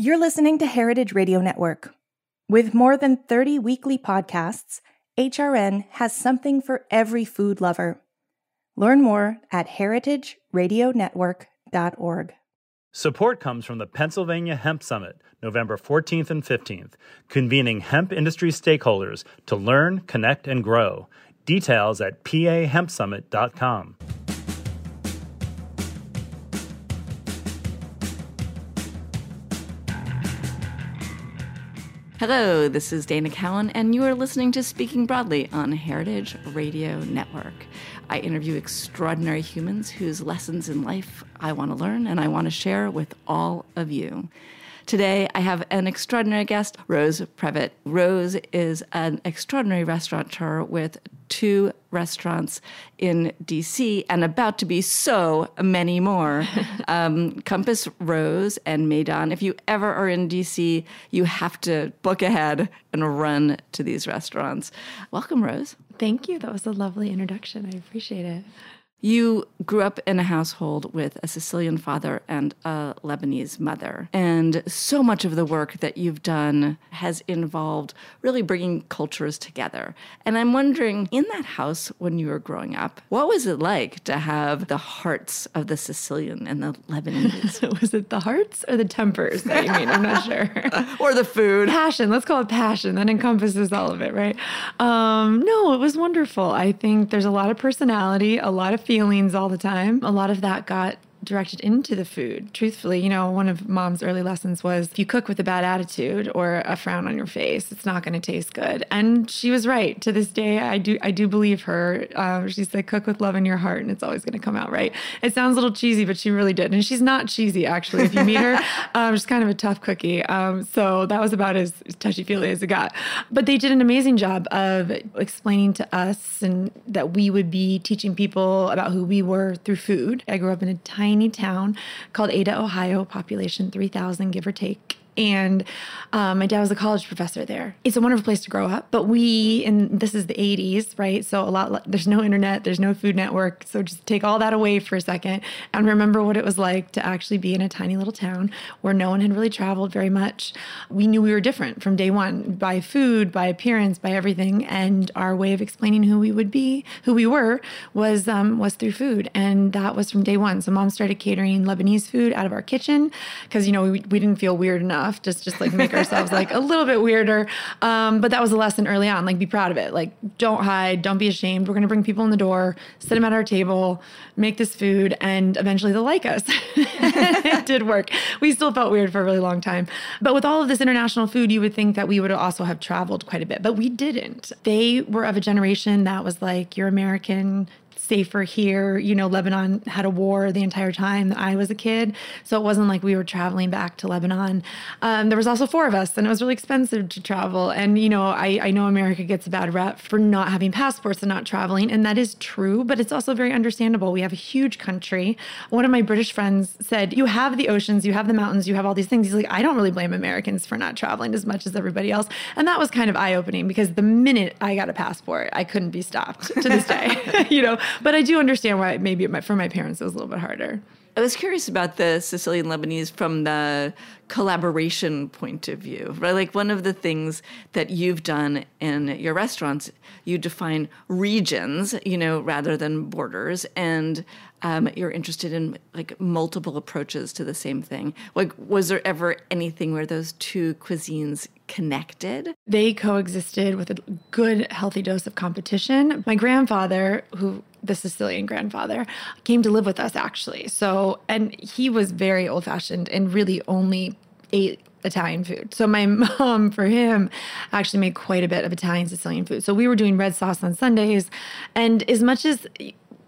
You're listening to Heritage Radio Network. With more than 30 weekly podcasts, HRN has something for every food lover. Learn more at heritageradionetwork.org. Support comes from the Pennsylvania Hemp Summit, November 14th and 15th, convening hemp industry stakeholders to learn, connect, and grow. Details at pahempsummit.com. Hello, this is Dana Cowan, and you are listening to Speaking Broadly on Heritage Radio Network. I interview extraordinary humans whose lessons in life I want to learn and I want to share with all of you. Today, I have an extraordinary guest, Rose Previte. Rose is an extraordinary restaurateur with two restaurants in DC and about to be so many more. um, Compass Rose and Maydan. If you ever are in DC, you have to book ahead and run to these restaurants. Welcome, Rose. Thank you. That was a lovely introduction. I appreciate it. You grew up in a household with a Sicilian father and a Lebanese mother. And so much of the work that you've done has involved really bringing cultures together. And I'm wondering, in that house when you were growing up, what was it like to have the hearts of the Sicilian and the Lebanese? was it the hearts or the tempers that you mean? I'm not sure. or the food. Passion. Let's call it passion. That encompasses all of it, right? Um, no, it was wonderful. I think there's a lot of personality, a lot of feelings all the time. A lot of that got directed into the food. Truthfully, you know, one of mom's early lessons was if you cook with a bad attitude or a frown on your face, it's not going to taste good. And she was right. To this day, I do I do believe her. Um, she said, "Cook with love in your heart, and it's always going to come out right." It sounds a little cheesy, but she really did. And she's not cheesy, actually. If you meet her, um, she's kind of a tough cookie. Um, so that was about as touchy feely as it got. But they did an amazing job of explaining to us and that we would be teaching people about who we were through food. I grew up in a tiny tiny town called Ada, Ohio, population 3,000, give or take and um, my dad was a college professor there. It's a wonderful place to grow up, but we and this is the 80s, right? So a lot there's no internet, there's no food network. So just take all that away for a second and remember what it was like to actually be in a tiny little town where no one had really traveled very much. We knew we were different from day one by food, by appearance, by everything, and our way of explaining who we would be, who we were, was um, was through food, and that was from day one. So mom started catering Lebanese food out of our kitchen because you know we, we didn't feel weird enough enough. Just just like make ourselves like a little bit weirder. Um, but that was a lesson early on. Like be proud of it. Like don't hide. Don't be ashamed. We're gonna bring people in the door, sit them at our table, make this food, and eventually they'll like us. it did work. We still felt weird for a really long time. But with all of this international food, you would think that we would also have traveled quite a bit, but we didn't. They were of a generation that was like, you're American, safer here. You know, Lebanon had a war the entire time that I was a kid. So it wasn't like we were traveling back to Lebanon. Um, there was also four of us, and it was really expensive to travel. And, you know, I, I know America gets a bad rep for not having passports and not traveling. And that is true, but it's also very understandable. We have a huge country. One of my British friends said, You have the oceans, you have the mountains, you have all these things. He's like, I don't really blame Americans for not traveling as much as everybody else. And that was kind of eye opening because the minute I got a passport, I couldn't be stopped to this day, you know, but I do understand why maybe for my parents it was a little bit harder. I was curious about the Sicilian Lebanese from the collaboration point of view, right? Like one of the things that you've done in your restaurants, you define regions, you know, rather than borders, and um, you're interested in like multiple approaches to the same thing. Like, was there ever anything where those two cuisines connected? They coexisted with a good, healthy dose of competition. My grandfather, who the Sicilian grandfather, came to live with us actually. So, and he was very old fashioned and really only ate Italian food. So my mom, for him, actually made quite a bit of Italian Sicilian food. So we were doing red sauce on Sundays. And as much as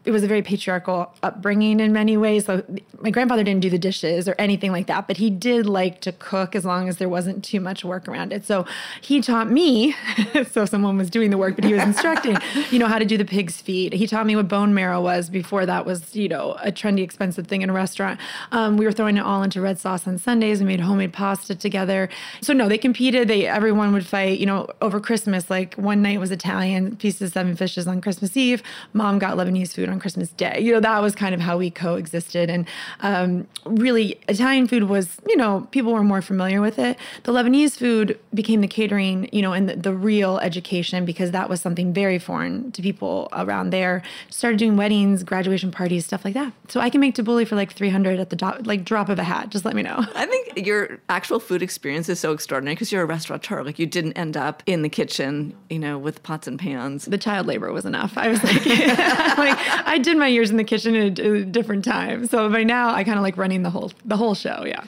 it was a very patriarchal upbringing in many ways. So my grandfather didn't do the dishes or anything like that, but he did like to cook as long as there wasn't too much work around it. So he taught me, so someone was doing the work, but he was instructing, you know, how to do the pig's feet. He taught me what bone marrow was before that was, you know, a trendy, expensive thing in a restaurant. Um, we were throwing it all into red sauce on Sundays. We made homemade pasta together. So no, they competed. They everyone would fight, you know, over Christmas. Like one night was Italian, pieces seven fishes on Christmas Eve. Mom got Lebanese food on Christmas Day. You know, that was kind of how we coexisted. And um, really, Italian food was, you know, people were more familiar with it. The Lebanese food became the catering, you know, and the, the real education because that was something very foreign to people around there. Started doing weddings, graduation parties, stuff like that. So I can make tabbouleh for like 300 at the do- like drop of a hat. Just let me know. I think your actual food experience is so extraordinary because you're a restaurateur. Like you didn't end up in the kitchen, you know, with pots and pans. The child labor was enough. I was like, like I did my years in the kitchen at a, different time. So by now I kind of like running the whole the whole show. Yeah.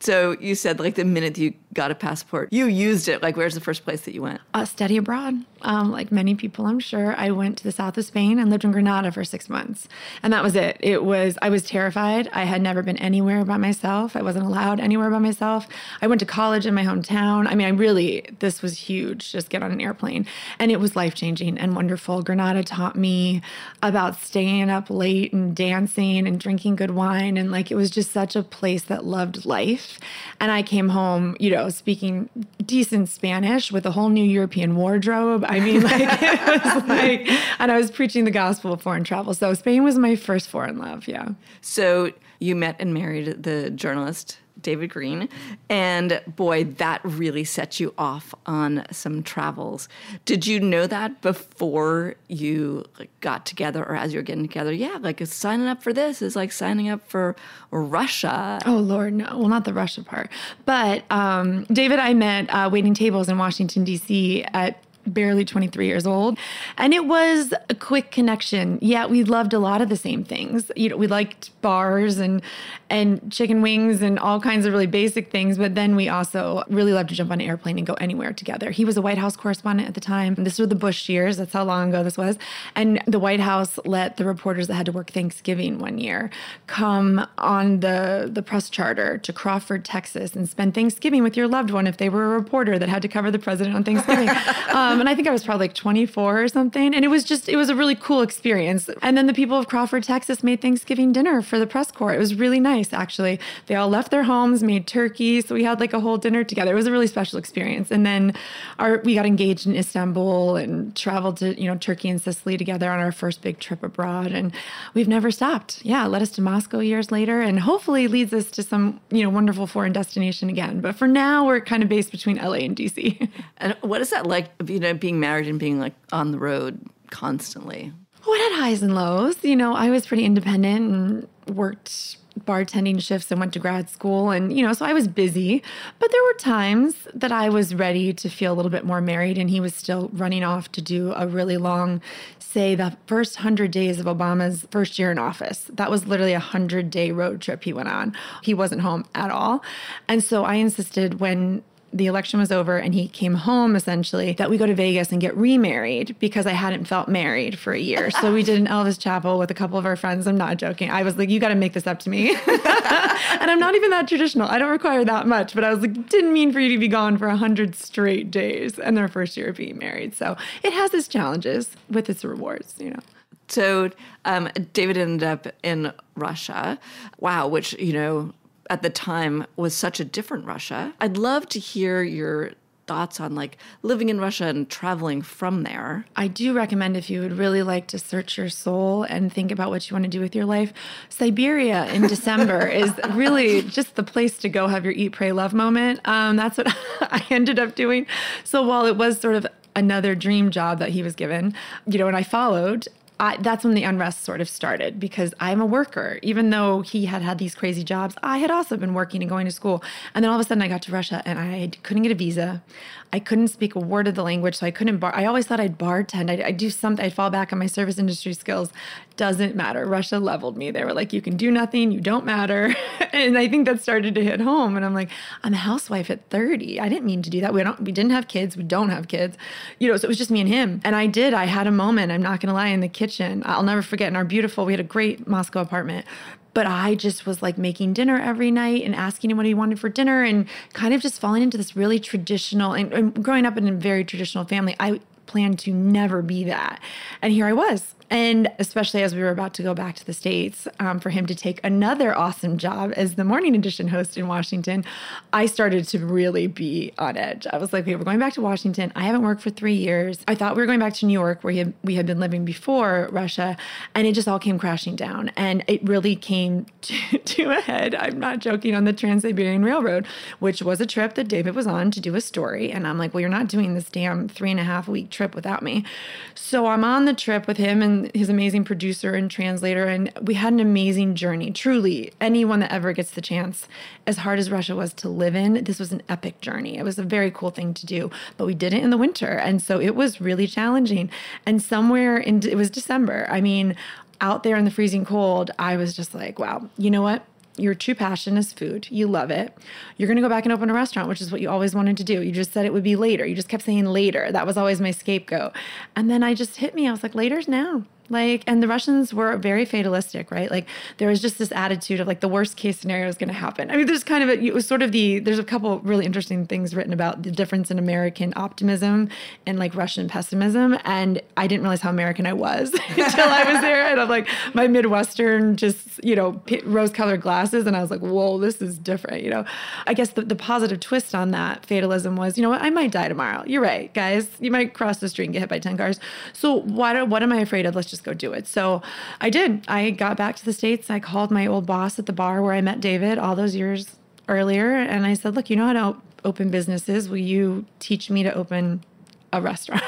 So you said like the minute you got a passport, you used it. Like where's the first place that you went? Uh, study abroad. Um, like many people, I'm sure. I went to the south of Spain and lived in Granada for six months, and that was it. It was I was terrified. I had never been anywhere by myself. I wasn't allowed anywhere by myself. I went to college in my hometown. I mean, I really this was huge. Just get on an airplane, and it was life changing and wonderful. Granada taught me about staying up late and dancing and drinking good wine, and like it was just such a place that loved life. And I came home, you know, speaking decent Spanish with a whole new European wardrobe. I mean, like it was like, and I was preaching the gospel of foreign travel. So Spain was my first foreign love. Yeah. So you met and married the journalist David Greene. And boy, that really set you off on some travels. Did you know that before you got together or as you were getting together? Yeah, like signing up for this is like signing up for Russia. Oh, Lord, no. Well, not the Russia part. But um, David, I met uh, waiting tables in Washington, D.C. at barely 23 years old. And it was a quick connection. Yeah, we loved a lot of the same things. You know, we liked bars and and chicken wings and all kinds of really basic things, but then we also really loved to jump on an airplane and go anywhere together. He was a White House correspondent at the time. This were the Bush years. That's how long ago this was. And the White House let the reporters that had to work Thanksgiving one year come on the the press charter to Crawford, Texas and spend Thanksgiving with your loved one if they were a reporter that had to cover the president on Thanksgiving. um, Um, and I think I was probably like 24 or something. And it was just, it was a really cool experience. And then the people of Crawford, Texas made Thanksgiving dinner for the press corps. It was really nice, actually. They all left their homes, made turkey. So we had like a whole dinner together. It was a really special experience. And then our, we got engaged in Istanbul and traveled to, you know, Turkey and Sicily together on our first big trip abroad. And we've never stopped. Yeah, led us to Moscow years later and hopefully leads us to some, you know, wonderful foreign destination again. But for now, we're kind of based between LA and DC. And what is that like, you know, being married and being like on the road constantly? Oh, it had highs and lows. You know, I was pretty independent and worked bartending shifts and went to grad school and you know so I was busy but there were times that I was ready to feel a little bit more married and he was still running off to do a really long say the first 100 days of Obama's first year in office that was literally a 100 day road trip he went on he wasn't home at all and so I insisted when the election was over and he came home essentially that we go to Vegas and get remarried because I hadn't felt married for a year. So we did an Elvis chapel with a couple of our friends. I'm not joking. I was like, you got to make this up to me. and I'm not even that traditional. I don't require that much, but I was like, didn't mean for you to be gone for a hundred straight days and their first year of being married. So it has its challenges with its rewards, you know. So um, David ended up in Russia. Wow, which, you know, at the time was such a different Russia. I'd love to hear your thoughts on like living in Russia and traveling from there. I do recommend if you would really like to search your soul and think about what you want to do with your life, Siberia in December is really just the place to go have your eat, pray, love moment. Um, that's what I ended up doing. So while it was sort of another dream job that he was given, you know, and I followed, I, that's when the unrest sort of started because I'm a worker. Even though he had had these crazy jobs, I had also been working and going to school. And then all of a sudden, I got to Russia and I couldn't get a visa. I couldn't speak a word of the language, so I couldn't bar. I always thought I'd bartend. I'd, I'd do something. I'd fall back on my service industry skills. Doesn't matter. Russia leveled me. They were like, "You can do nothing. You don't matter." and I think that started to hit home. And I'm like, "I'm a housewife at 30. I didn't mean to do that. We don't. We didn't have kids. We don't have kids. You know. So it was just me and him. And I did. I had a moment. I'm not gonna lie. In the kitchen, I'll never forget. In our beautiful, we had a great Moscow apartment but I just was like making dinner every night and asking him what he wanted for dinner and kind of just falling into this really traditional and, and growing up in a very traditional family. I planned to never be that. And here I was. And especially as we were about to go back to the States um, for him to take another awesome job as the morning edition host in Washington, I started to really be on edge. I was like, okay, we're going back to Washington. I haven't worked for three years. I thought we were going back to New York where had, we had been living before Russia. And it just all came crashing down. And it really came to, to a head. I'm not joking on the Trans Siberian Railroad, which was a trip that David was on to do a story. And I'm like, well, you're not doing this damn three and a half week trip without me. So I'm on the trip with him and his amazing producer and translator. And we had an amazing journey. Truly, anyone that ever gets the chance, as hard as Russia was to live in, this was an epic journey. It was a very cool thing to do. But we did it in the winter. And so it was really challenging. And somewhere in, it was December. I mean, out there in the freezing cold, I was just like, wow, you know what? Your true passion is food. You love it. You're going to go back and open a restaurant, which is what you always wanted to do. You just said it would be later. You just kept saying later. That was always my scapegoat. And then I just hit me. I was like, later's now. Like, and the Russians were very fatalistic, right? Like, there was just this attitude of like the worst case scenario is going to happen. I mean, there's kind of a, it was sort of the, there's a couple really interesting things written about the difference in American optimism and like Russian pessimism. And I didn't realize how American I was until I was there. And I'm like, my Midwestern, just, you know, rose colored glasses. And I was like, whoa, this is different, you know? I guess the, the positive twist on that fatalism was, you know what, I might die tomorrow. You're right, guys. You might cross the street and get hit by 10 cars. So, what, what am I afraid of? Let's just just go do it. So I did. I got back to the States. I called my old boss at the bar where I met David all those years earlier. And I said, Look, you know how to open businesses. Will you teach me to open a restaurant?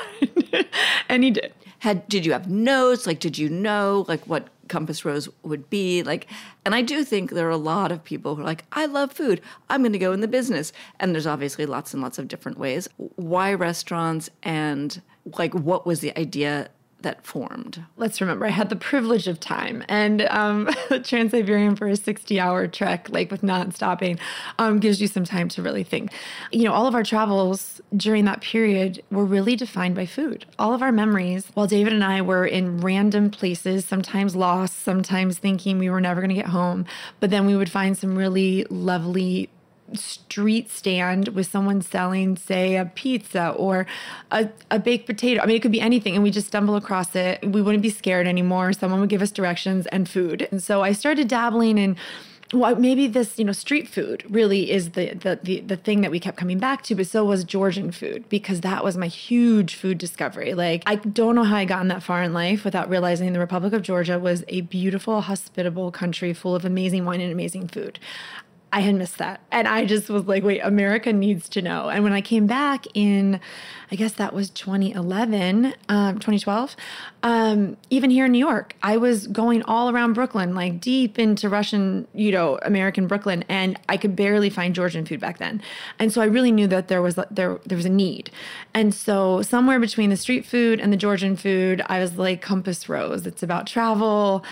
and he did. Had did you have notes? Like, did you know like what Compass Rose would be like. And I do think there are a lot of people who are like, I love food. I'm going to go in the business. And there's obviously lots and lots of different ways. Why restaurants and like what was the idea that formed? Let's remember, I had the privilege of time, and um, Trans Siberian for a 60 hour trek, like with non stopping, um, gives you some time to really think. You know, all of our travels during that period were really defined by food. All of our memories, while David and I were in random places, sometimes lost, sometimes thinking we were never going to get home, but then we would find some really lovely street stand with someone selling, say, a pizza or a, a baked potato. I mean, it could be anything. And we just stumble across it. We wouldn't be scared anymore. Someone would give us directions and food. And so I started dabbling in well, maybe this, you know, street food really is the, the the the thing that we kept coming back to, but so was Georgian food because that was my huge food discovery. Like I don't know how I gotten that far in life without realizing the Republic of Georgia was a beautiful, hospitable country full of amazing wine and amazing food. I had missed that. And I just was like, wait, America needs to know. And when I came back in, I guess that was 2011, um, 2012, um, even here in New York, I was going all around Brooklyn, like deep into Russian, you know, American Brooklyn, and I could barely find Georgian food back then. And so I really knew that there was there there was a need. And so somewhere between the street food and the Georgian food, I was like Compass Rose. It's about travel,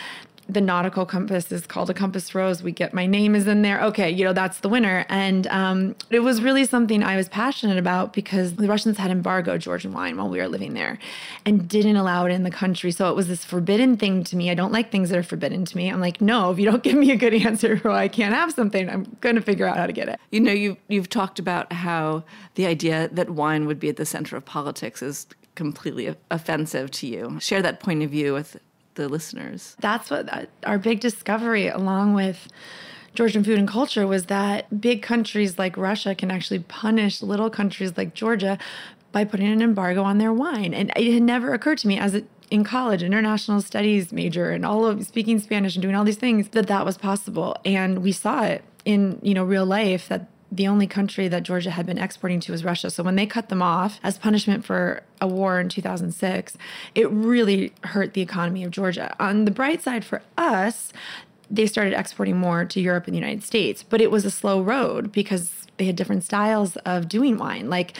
the nautical compass is called a compass rose. We get my name is in there. Okay, you know, that's the winner. And um, it was really something I was passionate about because the Russians had embargoed Georgian wine while we were living there and didn't allow it in the country. So it was this forbidden thing to me. I don't like things that are forbidden to me. I'm like, no, if you don't give me a good answer or I can't have something, I'm going to figure out how to get it. You know, you, you've talked about how the idea that wine would be at the center of politics is completely offensive to you. Share that point of view with the listeners. That's what uh, our big discovery, along with Georgian food and culture, was that big countries like Russia can actually punish little countries like Georgia by putting an embargo on their wine. And it had never occurred to me as in college, international studies major, and all of speaking Spanish and doing all these things that that was possible. And we saw it in you know real life that the only country that Georgia had been exporting to was Russia. So when they cut them off as punishment for a war in 2006, it really hurt the economy of Georgia. On the bright side for us, they started exporting more to Europe and the United States, but it was a slow road because they had different styles of doing wine. Like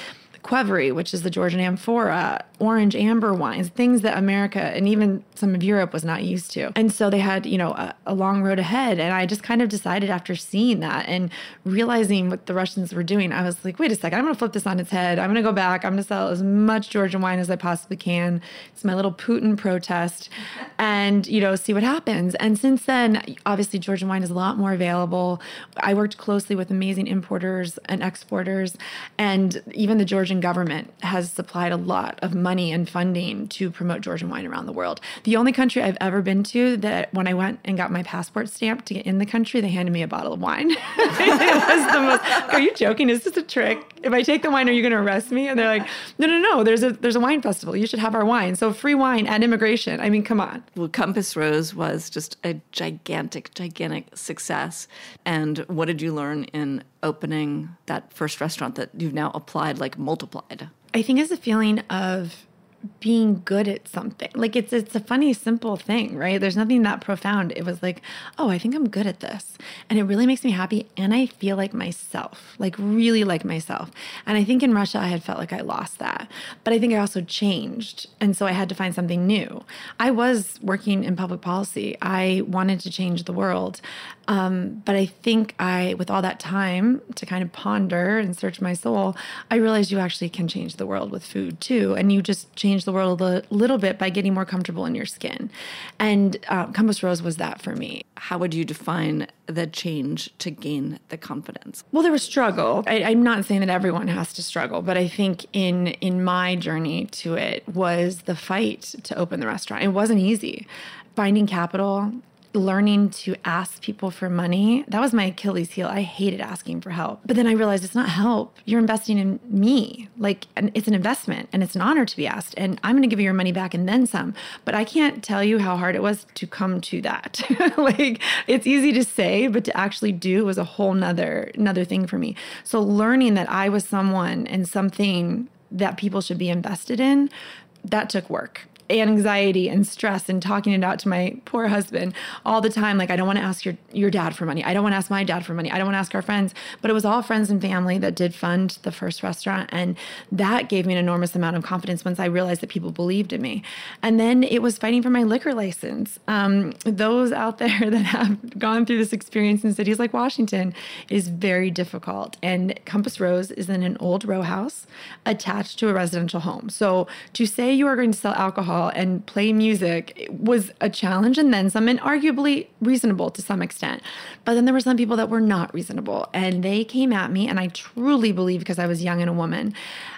Qvevri, which is the Georgian amphora, orange amber wines, things that America and even some of Europe was not used to. And so they had, you know, a, a, long road ahead. And I just kind of decided after seeing that and realizing what the Russians were doing, I was like, wait a second, I'm going to flip this on its head. I'm going to go back. I'm going to sell as much Georgian wine as I possibly can. It's my little Putin protest and, you know, see what happens. And since then, obviously, Georgian wine is a lot more available. I worked closely with amazing importers and exporters. And even the Georgian Georgian government has supplied a lot of money and funding to promote Georgian wine around the world. The only country I've ever been to that when I went and got my passport stamped to get in the country, they handed me a bottle of wine. it was the most. Are you joking? Is this a trick? If I take the wine, are you going to arrest me? And they're like, no, no, no. There's a there's a wine festival. You should have our wine. So free wine at immigration. I mean, come on. Well, Compass Rose was just a gigantic, gigantic success. And what did you learn in opening that first restaurant that you've now applied, like multiplied? I think it's a feeling of being good at something. Like it's it's a funny simple thing, right? There's nothing that profound. It was like, "Oh, I think I'm good at this." And it really makes me happy and I feel like myself. Like really like myself. And I think in Russia I had felt like I lost that. But I think I also changed. And so I had to find something new. I was working in public policy. I wanted to change the world. Um, but I think I, with all that time to kind of ponder and search my soul, I realized you actually can change the world with food too. And you just change the world a little bit by getting more comfortable in your skin. And uh, Compass Rose was that for me. How would you define the change to gain the confidence? Well, there was struggle. I, I'm not saying that everyone has to struggle, but I think in in my journey to it was the fight to open the restaurant. It wasn't easy finding capital learning to ask people for money, that was my Achilles heel. I hated asking for help. But then I realized it's not help. You're investing in me. Like, it's an investment and it's an honor to be asked. And I'm going to give you your money back and then some. But I can't tell you how hard it was to come to that. like, it's easy to say, but to actually do was a whole nother, another thing for me. So learning that I was someone and something that people should be invested in, that took work anxiety and stress and talking it out to my poor husband all the time. Like, I don't want to ask your, your dad for money. I don't want to ask my dad for money. I don't want to ask our friends. But it was all friends and family that did fund the first restaurant. And that gave me an enormous amount of confidence once I realized that people believed in me. And then it was fighting for my liquor license. Um, those out there that have gone through this experience in cities like Washington is very difficult. And Compass Rose is in an old row house attached to a residential home. So to say you are going to sell alcohol and play music was a challenge and then some, and arguably reasonable to some extent. But then there were some people that were not reasonable and they came at me, and I truly believe because I was young and a woman.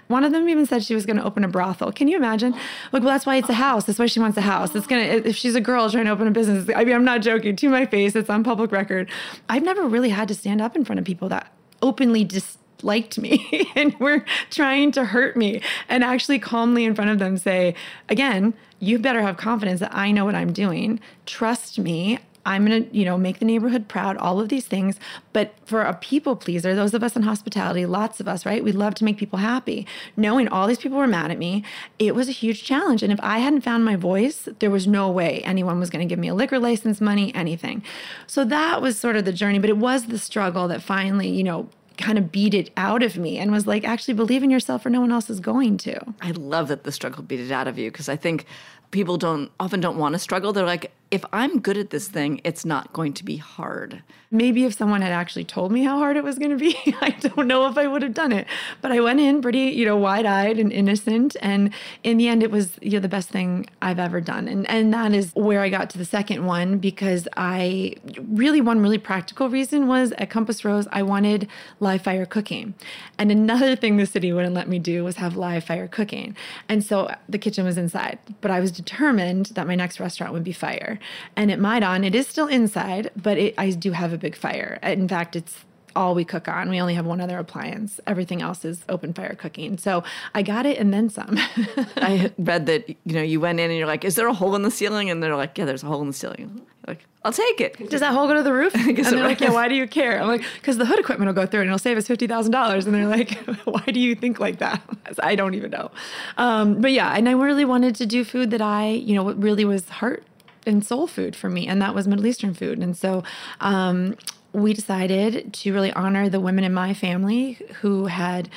One of them even said she was going to open a brothel. Can you imagine? Like, well, that's why it's a house. That's why she wants a house. It's gonna. If she's a girl trying to open a business, I mean, I'm not joking. To my face, it's on public record. I've never really had to stand up in front of people that openly just liked me and were trying to hurt me and actually calmly in front of them say again you better have confidence that i know what i'm doing trust me I'm going to, you know, make the neighborhood proud, all of these things. But for a people pleaser, those of us in hospitality, lots of us, right? We love to make people happy. Knowing all these people were mad at me, it was a huge challenge. And if I hadn't found my voice, there was no way anyone was going to give me a liquor license, money, anything. So that was sort of the journey. But it was the struggle that finally, you know, kind of beat it out of me and was like, actually believe in yourself or no one else is going to. I love that the struggle beat it out of you because I think people don't often don't want to struggle. They're like, if I'm good at this thing, it's not going to be hard. Maybe if someone had actually told me how hard it was going to be, I don't know if I would have done it. But I went in pretty, you know, wide-eyed and innocent, and in the end, it was you know the best thing I've ever done. And and that is where I got to the second one because I really one really practical reason was at Compass Rose I wanted live fire cooking, and another thing the city wouldn't let me do was have live fire cooking, and so the kitchen was inside, but I was determined that my next restaurant would be fire. And at Maydan, it is still inside, but it, I do have a big fire. In fact, it's all we cook on. We only have one other appliance. Everything else is open fire cooking. So I got it and then some. I read that you know you went in and you're like, "Is there a hole in the ceiling?" And they're like, "Yeah, there's a hole in the ceiling." You're like, I'll take it. Does that hole go to the roof? and they're right. like, Yeah, why do you care? I'm like, Because the hood equipment will go through and it'll save us fifty thousand dollars. And they're like, Why do you think like that? I don't even know. Um, but yeah, and I really wanted to do food that I, you know, what really was heart and soul food for me, and that was Middle Eastern food. And so um, we decided to really honor the women in my family who had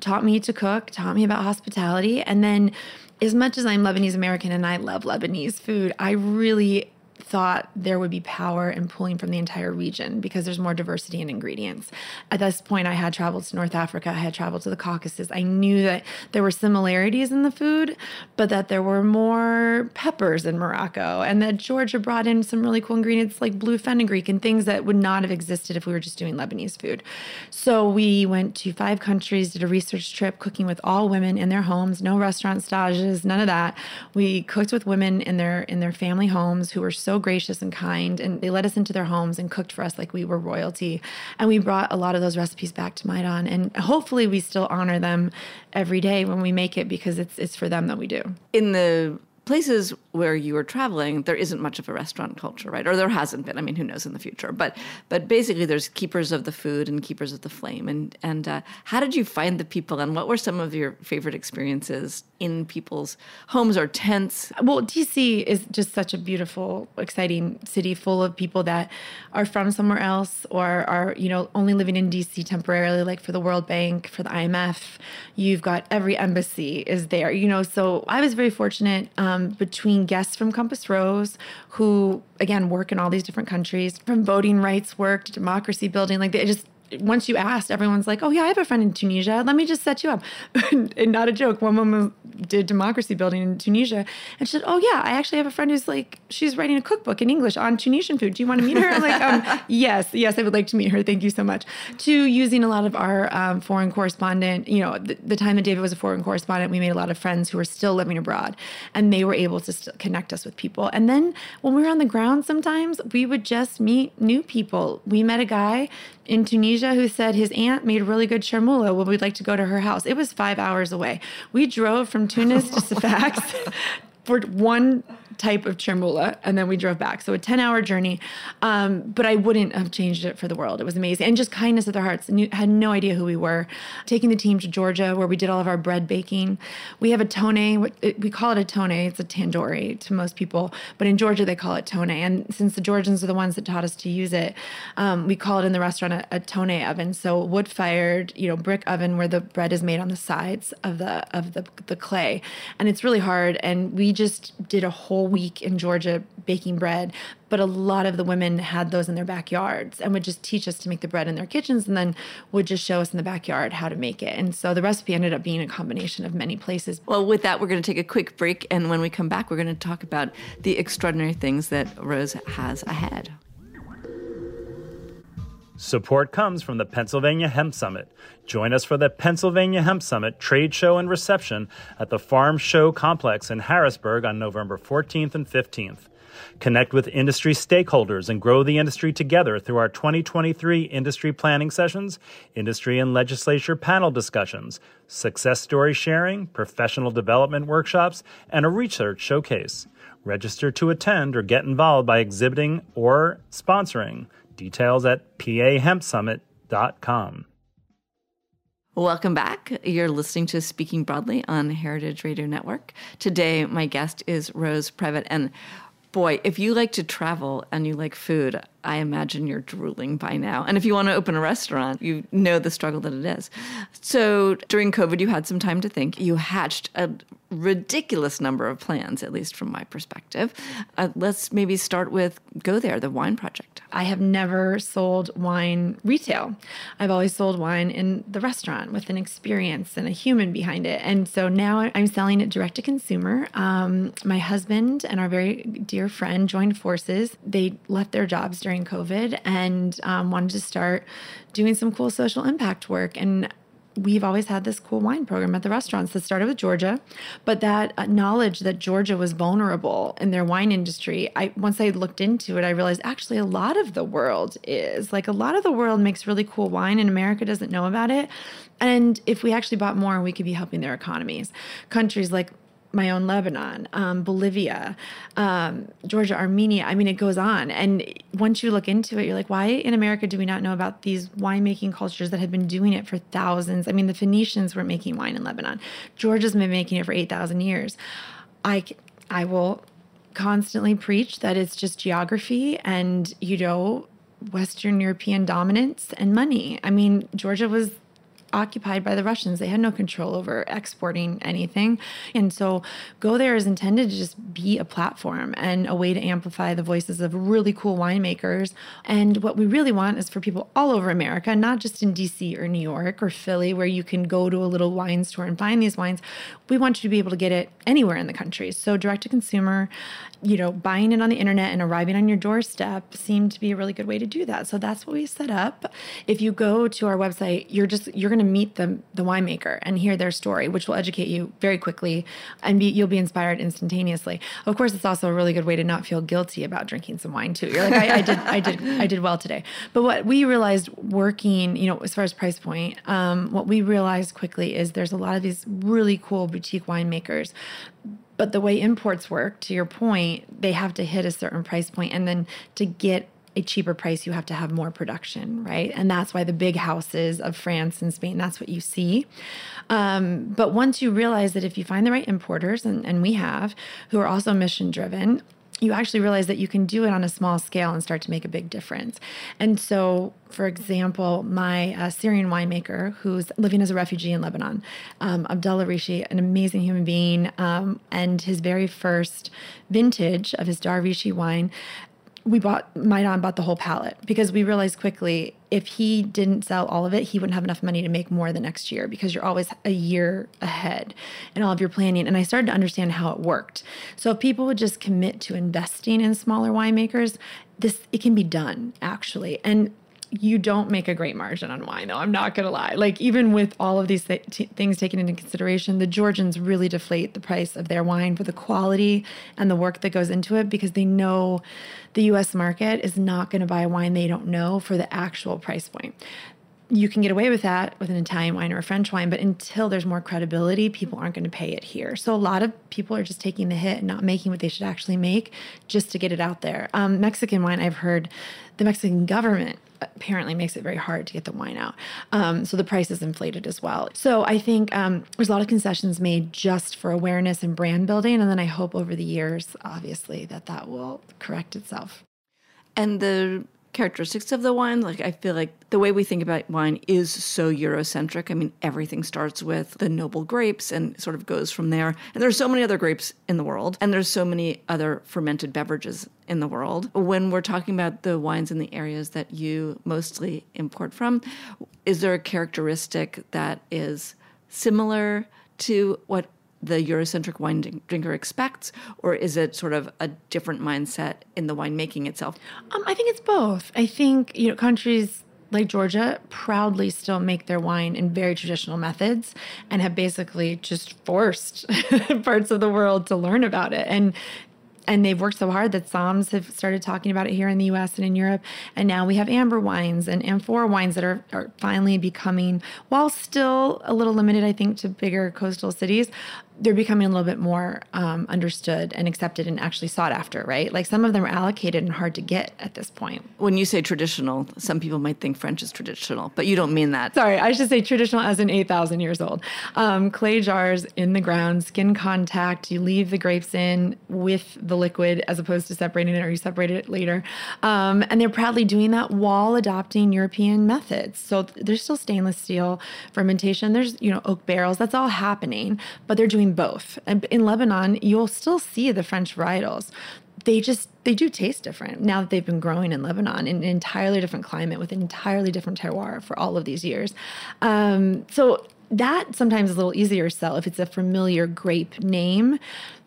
taught me to cook, taught me about hospitality. And then, as much as I'm Lebanese American and I love Lebanese food, I really thought there would be power in pulling from the entire region because there's more diversity in ingredients. At this point, I had traveled to North Africa, I had traveled to the Caucasus. I knew that there were similarities in the food, but that there were more peppers in Morocco, and that Georgia brought in some really cool ingredients like blue fenugreek and things that would not have existed if we were just doing Lebanese food. So we went to five countries, did a research trip, cooking with all women in their homes, no restaurant stages, none of that. We cooked with women in their in their family homes who were so gracious and kind, and they let us into their homes and cooked for us like we were royalty. And we brought a lot of those recipes back to Maydan, and hopefully we still honor them every day when we make it because it's it's for them that we do. In the places where you are traveling, there isn't much of a restaurant culture, right? Or there hasn't been. I mean, who knows in the future? But but basically, there's keepers of the food and keepers of the flame. And and uh, how did you find the people? And what were some of your favorite experiences in people's homes or tents? Well, DC is just such a beautiful, exciting city full of people that are from somewhere else or are you know only living in DC temporarily, like for the World Bank, for the IMF. You've got every embassy is there. You know, so I was very fortunate. Um, um, between guests from Compass Rose, who again work in all these different countries, from voting rights work to democracy building. Like they just once you asked, everyone's like, "Oh yeah, I have a friend in Tunisia. Let me just set you up." and not a joke. One woman did democracy building in Tunisia, and she said, "Oh yeah, I actually have a friend who's like, she's writing a cookbook in English on Tunisian food. Do you want to meet her?" I'm like, um, "Yes, yes, I would like to meet her. Thank you so much." To using a lot of our um, foreign correspondent, you know, the, the, time that David was a foreign correspondent, we made a lot of friends who were still living abroad, and they were able to connect us with people. And then when we were on the ground, sometimes we would just meet new people. We met a guy in Tunisia who said his aunt made really good chermoula. Well, we'd like to go to her house. It was five hours away. We drove from Tunis to Sfax for one type of chermoula, and then we drove back. So a 10 hour journey. Um, but I wouldn't have changed it for the world. It was amazing. And just kindness of their hearts. Knew, had no idea who we were. Taking the team to Georgia where we did all of our bread baking. We have a tone. We call it a tone. It's a tandoori to most people. But in Georgia, they call it tone. And since the Georgians are the ones that taught us to use it, um, we call it in the restaurant a, a tone oven. So wood fired, you know, brick oven where the bread is made on the sides of the of the, the clay. And it's really hard. And we just did a whole week in Georgia baking bread, but a lot of the women had those in their backyards and would just teach us to make the bread in their kitchens and then would just show us in the backyard how to make it. And so the recipe ended up being a combination of many places. Well, with that, we're going to take a quick break. And when we come back, we're going to talk about the extraordinary things that Rose has ahead. Support comes from the Pennsylvania Hemp Summit. Join us for the Pennsylvania Hemp Summit trade show and reception at the Farm Show Complex in Harrisburg on November 14th and 15th. Connect with industry stakeholders and grow the industry together through our 2023 industry planning sessions, industry and legislature panel discussions, success story sharing, professional development workshops, and a research showcase. Register to attend or get involved by exhibiting or sponsoring. Details at pahempsummit.com. Welcome back. You're listening to Speaking Broadly on Heritage Radio Network. Today, my guest is Rose Previte. And boy, if you like to travel and you like food, I imagine you're drooling by now. And if you want to open a restaurant, you know the struggle that it is. So during COVID, you had some time to think. You hatched a ridiculous number of plans, at least from my perspective. Uh, let's maybe start with Go There, the wine project. I have never sold wine retail. I've always sold wine in the restaurant with an experience and a human behind it. And so now I'm selling it direct to consumer. Um, my husband and our very dear friend joined forces. They left their jobs during COVID and um, wanted to start doing some cool social impact work. And we've always had this cool wine program at the restaurants that started with Georgia, but that uh, knowledge that Georgia was vulnerable in their wine industry, I once I looked into it, I realized actually a lot of the world is like a lot of the world makes really cool wine and America doesn't know about it. And if we actually bought more, we could be helping their economies. Countries like my own Lebanon, um, Bolivia, um, Georgia, Armenia. I mean, it goes on. And once you look into it, you're like, why in America do we not know about these winemaking cultures that have been doing it for thousands? I mean, the Phoenicians were making wine in Lebanon. Georgia's been making it for 8,000 years. I, I will constantly preach that it's just geography and, you know, Western European dominance and money. I mean, Georgia was occupied by the Russians. They had no control over exporting anything. And so Go There is intended to just be a platform and a way to amplify the voices of really cool winemakers. And what we really want is for people all over America, not just in DC or New York or Philly, where you can go to a little wine store and find these wines. We want you to be able to get it anywhere in the country. So direct to consumer, you know, buying it on the internet and arriving on your doorstep seemed to be a really good way to do that. So that's what we set up. If you go to our website, you're just you're going to meet the the winemaker and hear their story, which will educate you very quickly and be you'll be inspired instantaneously. Of course, it's also a really good way to not feel guilty about drinking some wine too. You're like, I, I did, I did, I did well today. But what we realized working, you know, as far as price point, um, what we realized quickly is there's a lot of these really cool boutique winemakers but the way imports work to your point they have to hit a certain price point and then to get a cheaper price, you have to have more production, right? And that's why the big houses of France and Spain, that's what you see. Um, but once you realize that if you find the right importers, and, and we have, who are also mission driven, you actually realize that you can do it on a small scale and start to make a big difference. And so, for example, my uh, Syrian winemaker who's living as a refugee in Lebanon, um, Abdullah Rishi, an amazing human being, um, and his very first vintage of his Dar Rishi wine we bought Maydan bought the whole pallet because we realized quickly if he didn't sell all of it, he wouldn't have enough money to make more the next year because you're always a year ahead in all of your planning. And I started to understand how it worked. So if people would just commit to investing in smaller winemakers, this it can be done actually. And you don't make a great margin on wine, though. I'm not going to lie. Like, even with all of these th- t- things taken into consideration, the Georgians really deflate the price of their wine for the quality and the work that goes into it because they know the US market is not going to buy wine they don't know for the actual price point. You can get away with that with an Italian wine or a French wine, but until there's more credibility, people aren't going to pay it here. So a lot of people are just taking the hit and not making what they should actually make just to get it out there. Um, Mexican wine, I've heard the Mexican government apparently makes it very hard to get the wine out. Um, so the price is inflated as well. So I think um, there's a lot of concessions made just for awareness and brand building. And then I hope over the years, obviously, that that will correct itself. And the characteristics of the wine. Like I feel like the way we think about wine is so Eurocentric. I mean, everything starts with the noble grapes and sort of goes from there. And there's so many other grapes in the world, and there's so many other fermented beverages in the world. When we're talking about the wines in the areas that you mostly import from, is there a characteristic that is similar to what the Eurocentric wine drinker expects, or is it sort of a different mindset in the winemaking itself? Um, I think it's both. I think you know countries like Georgia proudly still make their wine in very traditional methods and have basically just forced parts of the world to learn about it. And and they've worked so hard that Soms have started talking about it here in the US and in Europe. And now we have amber wines and amphora wines that are, are finally becoming, while still a little limited, I think, to bigger coastal cities, they're becoming a little bit more um, understood and accepted and actually sought after, right? Like some of them are allocated and hard to get at this point. When you say traditional, some people might think French is traditional, but you don't mean that. Sorry, I should say traditional as in 8,000 years old. Um, clay jars in the ground, skin contact, you leave the grapes in with the liquid as opposed to separating it or you separate it later. Um, and they're proudly doing that while adopting European methods. So there's still stainless steel fermentation, there's, you know, oak barrels, that's all happening, but they're doing both. And in Lebanon, you'll still see the French varietals. They just they do taste different now that they've been growing in Lebanon in an entirely different climate with an entirely different terroir for all of these years. Um, so that sometimes is a little easier to sell if it's a familiar grape name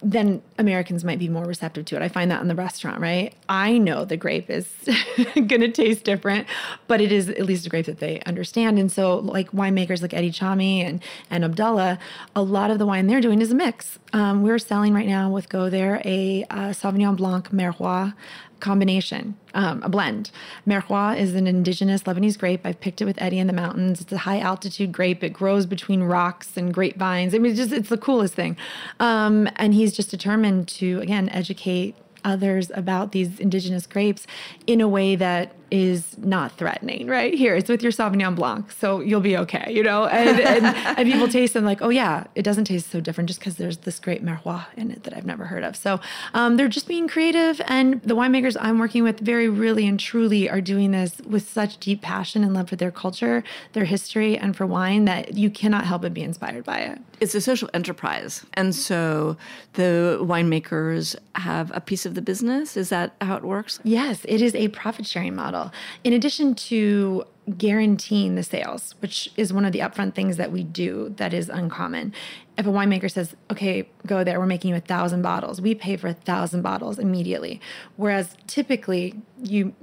then Americans might be more receptive to it. I find that in the restaurant, right? I know the grape is going to taste different, but it is at least a grape that they understand. And so, like winemakers like Eddie Chami and, and Abdullah, a lot of the wine they're doing is a mix. Um, we're selling right now with Go There a, a Sauvignon Blanc Merwah combination, um, a blend. Merwah is an indigenous Lebanese grape. I've picked it with Eddie in the mountains. It's a high altitude grape. It grows between rocks and grapevines. I mean, it's just it's the coolest thing. Um, and he's just determined to again educate others about these indigenous grapes in a way that is not threatening, right? Here, it's with your Sauvignon Blanc, so you'll be okay, you know? And, and, and people taste and like, oh yeah, it doesn't taste so different just because there's this great Merlot in it that I've never heard of. So um, they're just being creative, and the winemakers I'm working with very really and truly are doing this with such deep passion and love for their culture, their history, and for wine that you cannot help but be inspired by it. It's a social enterprise. And so the winemakers have a piece of the business. Is that how it works? Yes, it is a profit sharing model. In addition to guaranteeing the sales, which is one of the upfront things that we do that is uncommon. If a winemaker says, okay, go there, we're making you a thousand bottles, we pay for a thousand bottles immediately. Whereas typically you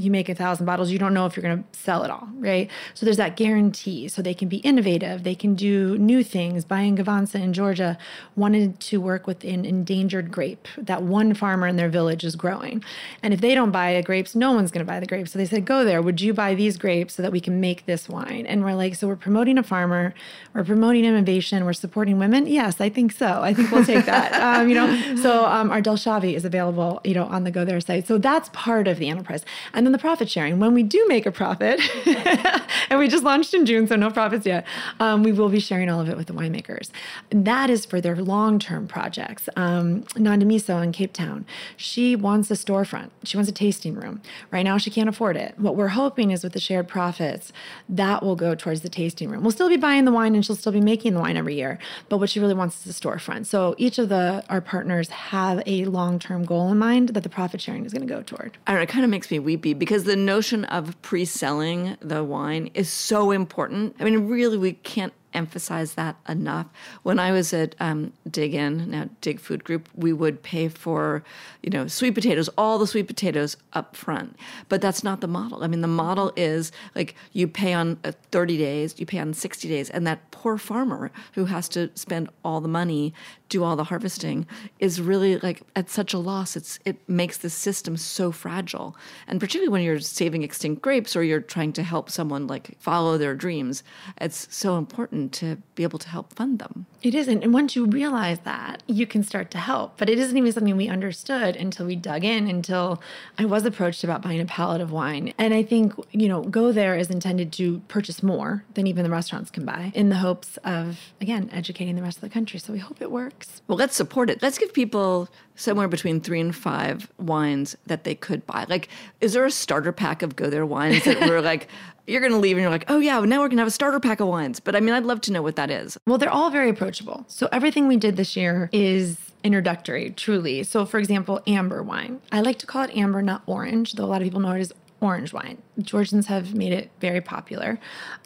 you make a thousand bottles, you don't know if you're going to sell it all, right? So there's that guarantee. So they can be innovative, they can do new things. Baia and Gvantsa in Georgia wanted to work with an endangered grape that one farmer in their village is growing. And if they don't buy the grapes, no one's going to buy the grapes. So they said, go there. Would you buy these grapes so that we can make this wine? And we're like, so we're promoting a farmer, we're promoting innovation, we're supporting women. Yes, I think so. I think we'll take that. um, you know, so um, our Dzelshavi is available, you know, on the Go There site. So that's part of the enterprise. And then the profit sharing. When we do make a profit, and we just launched in June, so no profits yet, um, we will be sharing all of it with the winemakers. That is for their long term projects. Um, Nondumiso in Cape Town, she wants a storefront, she wants a tasting room. Right now, she can't afford it. What we're hoping is with the shared profits, that will go towards the tasting room. We'll still be buying the wine and she'll still be making the wine every year, but what she really wants is a storefront. So each of the our partners have a long term goal in mind that the profit sharing is going to go toward. I don't know, it kind of makes me weepy because the notion of pre-selling the wine is so important. I mean, really, we can't emphasize that enough. When I was at um, Dig In, now Dig Food Group, we would pay for, you know, sweet potatoes, all the sweet potatoes up front. But that's not the model. I mean, the model is like you pay on uh, 30 days, you pay on 60 days, and that poor farmer who has to spend all the money, do all the harvesting, is really like at such a loss. It's it makes the system so fragile, and particularly when you're saving extinct grapes or you're trying to help someone like follow their dreams, it's so important to be able to help fund them. It isn't. And once you realize that, you can start to help. But it isn't even something we understood until we dug in, until I was approached about buying a pallet of wine. And I think, you know, Go There is intended to purchase more than even the restaurants can buy in the hopes of, again, educating the rest of the country. So we hope it works. Well, let's support it. Let's give people somewhere between three and five wines that they could buy. Like, is there a starter pack of Go There wines that we're like, you're going to leave and you're like, oh, yeah, now we're going to have a starter pack of wines. But I mean, I'd love to know what that is. Well, they're all very approachable. So everything we did this year is introductory, truly. So, for example, amber wine. I like to call it amber, not orange, though a lot of people know it as orange wine. Georgians have made it very popular.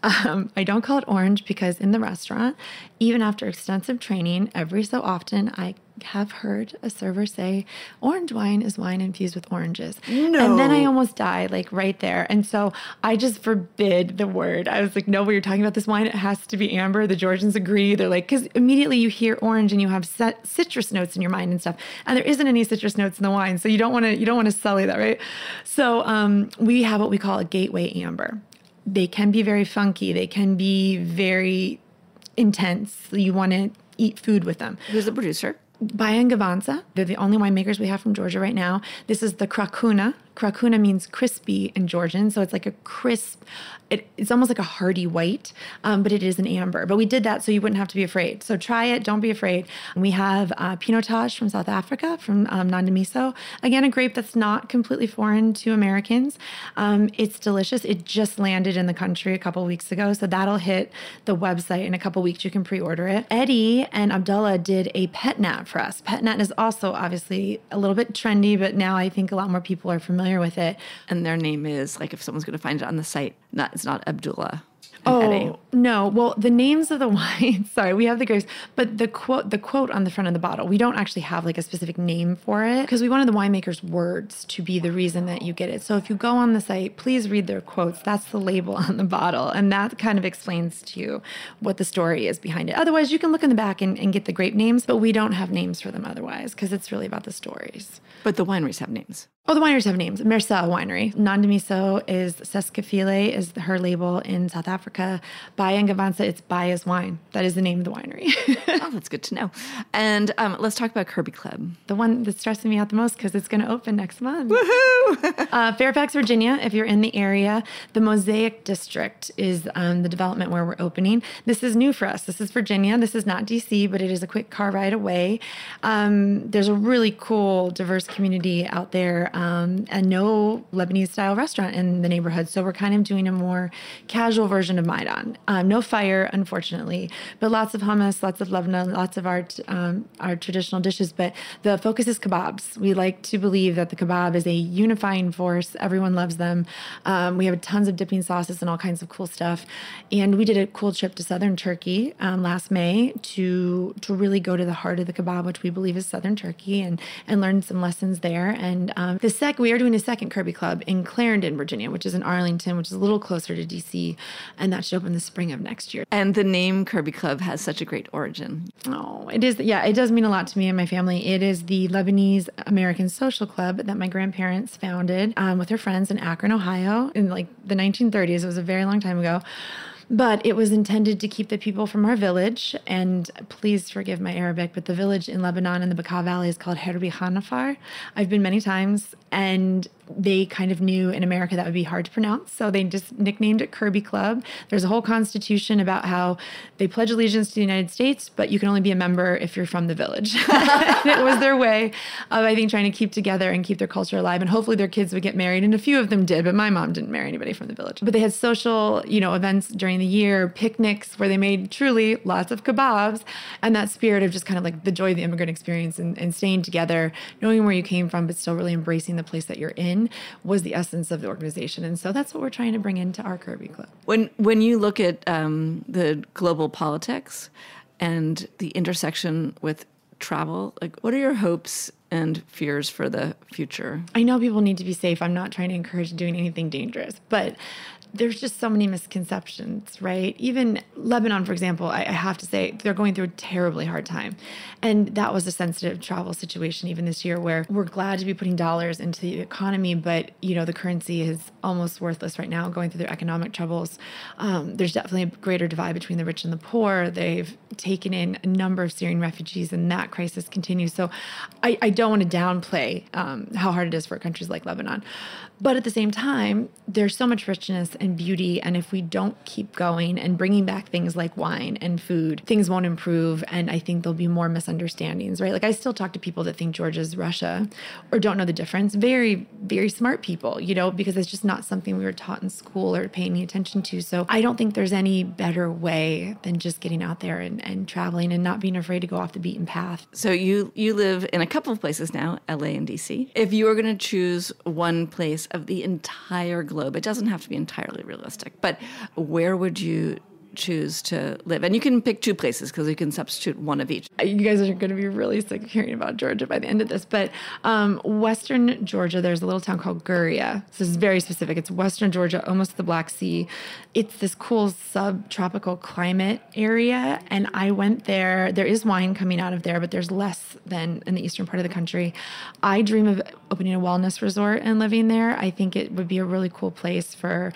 Um, I don't call it orange because in the restaurant, even after extensive training, every so often I have heard a server say, orange wine is wine infused with oranges. No. And then I almost died, like right there. And so I just forbid the word. I was like, no, when you're talking about this wine, it has to be amber. The Georgians agree. They're like, because immediately you hear orange and you have citrus notes in your mind and stuff. And there isn't any citrus notes in the wine. So you don't want to, you don't want to sully that, right? So um, we have what we call gateway amber. They can be very funky. They can be very intense. You want to eat food with them. Who's the producer? Baia and Gvantsa. They're the only winemakers we have from Georgia right now. This is the Krakhuna. Krakhuna means crispy in Georgian, so it's like a crisp. It, it's almost like a hearty white, um, but it is an amber. But we did that so you wouldn't have to be afraid. So try it. Don't be afraid. We have uh, Pinotage from South Africa, from um, Nondumiso. Again, a grape that's not completely foreign to Americans. Um, it's delicious. It just landed in the country a couple weeks ago, so that'll hit the website in a couple weeks. You can pre-order it. Eddie and Abdullah did a pet nat for us. Pet nat is also obviously a little bit trendy, but now I think a lot more people are familiar familiar with it. And their name is like if someone's going to find it on the site, not it's not Abdullah. Oh Eddie. no! Well, the names of the wines. Sorry, we have the grapes, but the quote the quote on the front of the bottle. We don't actually have like a specific name for it because we wanted the winemaker's words to be the reason that you get it. So if you go on the site, please read their quotes. That's the label on the bottle, and that kind of explains to you what the story is behind it. Otherwise, you can look in the back and, and get the grape names, but we don't have names for them otherwise because it's really about the stories. But the wineries have names. Oh, the wineries have names. Mersel Winery. Nondumiso is Seskafile is her label in South Africa. Baia and Gvantsa, it's Baia's wine. That is the name of the winery. oh, that's good to know. And um, let's talk about Kirby Club. The one that's stressing me out the most because it's going to open next month. Woohoo! uh, Fairfax, Virginia, if you're in the area, the Mosaic District is um, the development where we're opening. This is new for us. This is Virginia. This is not DC, but it is a quick car ride away. Um, there's a really cool, diverse community out there um, and no Lebanese style restaurant in the neighborhood. So we're kind of doing a more casual version of Maydan. Um, no fire, unfortunately, but lots of hummus, lots of Lebanon, lots of our um, our traditional dishes. But the focus is kebabs. We like to believe that the kebab is a unifying force. Everyone loves them. Um, we have tons of dipping sauces and all kinds of cool stuff. And we did a cool trip to southern Turkey um, last May to to really go to the heart of the kebab, which we believe is southern Turkey, and and learn some lessons there. And um, the second we are doing a second Kirby Club in Clarendon, Virginia, which is in Arlington, which is a little closer to DC, and that should open the spring of next year. And the name Kirby Club has such a great origin. Oh, it is. Yeah, it does mean a lot to me and my family. It is the Lebanese American Social Club that my grandparents founded um, with their friends in Akron, Ohio, in like the 1930s. It was a very long time ago. But it was intended to keep the people from our village, and please forgive my Arabic, but the village in Lebanon in the Bekaa Valley is called Kherbet Qanafar. I've been many times, and they kind of knew in America that would be hard to pronounce. So they just nicknamed it Kirby Club. There's a whole constitution about how they pledge allegiance to the United States, but you can only be a member if you're from the village. it was their way of, I think, trying to keep together and keep their culture alive. And hopefully their kids would get married. And a few of them did, but my mom didn't marry anybody from the village. But they had social, you know, events during the year, picnics where they made truly lots of kebabs. And that spirit of just kind of like the joy of the immigrant experience and, and staying together, knowing where you came from, but still really embracing the place that you're in was the essence of the organization. And so that's what we're trying to bring into our Kirby Club. When when you look at um, the global politics and the intersection with travel, like what are your hopes and fears for the future? I know people need to be safe. I'm not trying to encourage doing anything dangerous, but there's just so many misconceptions, right? Even Lebanon, for example, I, I, have to say they're going through a terribly hard time. And that was a sensitive travel situation even this year where we're glad to be putting dollars into the economy, but you know, the currency is almost worthless right now going through their economic troubles. Um, there's definitely a greater divide between the rich and the poor. They've taken in a number of Syrian refugees and that crisis continues. So I, I don't want to downplay um, how hard it is for countries like Lebanon. But at the same time, there's so much richness and beauty. And if we don't keep going and bringing back things like wine and food, things won't improve. And I think there'll be more misunderstandings, right? Like I still talk to people that think Georgia's Russia or don't know the difference. Very, very smart people, you know, because it's just not something we were taught in school or paying any attention to. So I don't think there's any better way than just getting out there and, and traveling and not being afraid to go off the beaten path. So you you live in a couple of places now, LA and DC. If you were going to choose one place of the entire globe, it doesn't have to be entirely realistic, but where would you choose to live? And you can pick two places because you can substitute one of each. You guys are going to be really sick of hearing about Georgia by the end of this, but um, Western Georgia, there's a little town called Guria. This is very specific. It's Western Georgia, almost the Black Sea. It's this cool subtropical climate area, and I went there. There is wine coming out of there, but there's less than in the eastern part of the country. I dream of opening a wellness resort and living there. I think it would be a really cool place for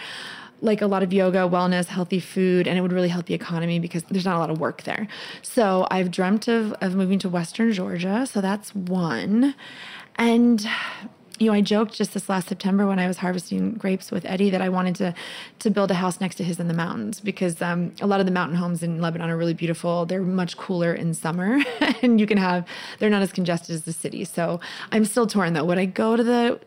like a lot of yoga, wellness, healthy food, and it would really help the economy because there's not a lot of work there. So I've dreamt of, of moving to Western Georgia. So that's one. And you know, I joked just this last September when I was harvesting grapes with Eddie that I wanted to to build a house next to his in the mountains because um, a lot of the mountain homes in Lebanon are really beautiful. They're much cooler in summer, and you can have they're not as congested as the city. So I'm still torn though. Would I go to the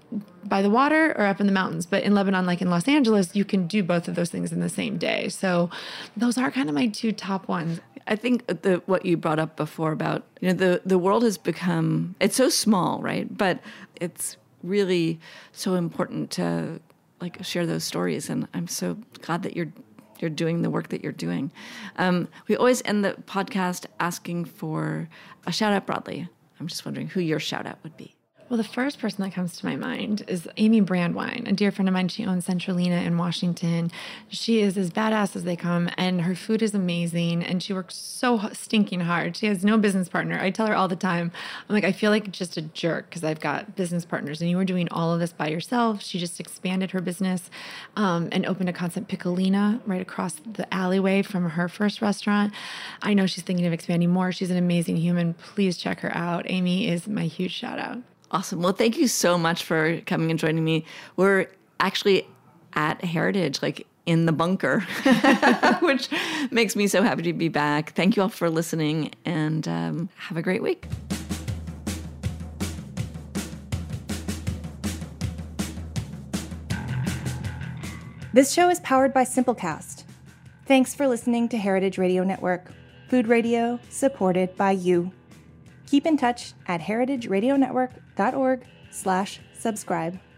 by the water or up in the mountains? But in Lebanon, like in Los Angeles, you can do both of those things in the same day. So those are kind of my two top ones. I think the what you brought up before about you know the the world has become it's so small, right? But it's really so important to like share those stories and i'm so glad that you're you're doing the work that you're doing. Um, we always end the podcast asking for a shout out broadly. I'm just wondering who your shout out would be Well, the first person that comes to my mind is Amy Brandwein, a dear friend of mine. She owns Centrolina in Washington. She is as badass as they come, and her food is amazing. And she works so stinking hard. She has no business partner. I tell her all the time, I'm like, I feel like just a jerk because I've got business partners, and you were doing all of this by yourself. She just expanded her business um, and opened a concept Piccolina right across the alleyway from her first restaurant. I know she's thinking of expanding more. She's an amazing human. Please check her out. Amy is my huge shout out. Awesome. Well, thank you so much for coming and joining me. We're actually at Heritage, like in the bunker, which makes me so happy to be back. Thank you all for listening and um, have a great week. This show is powered by Simplecast. Thanks for listening to Heritage Radio Network, food radio supported by you. Keep in touch at heritageradionetwork.org slash subscribe.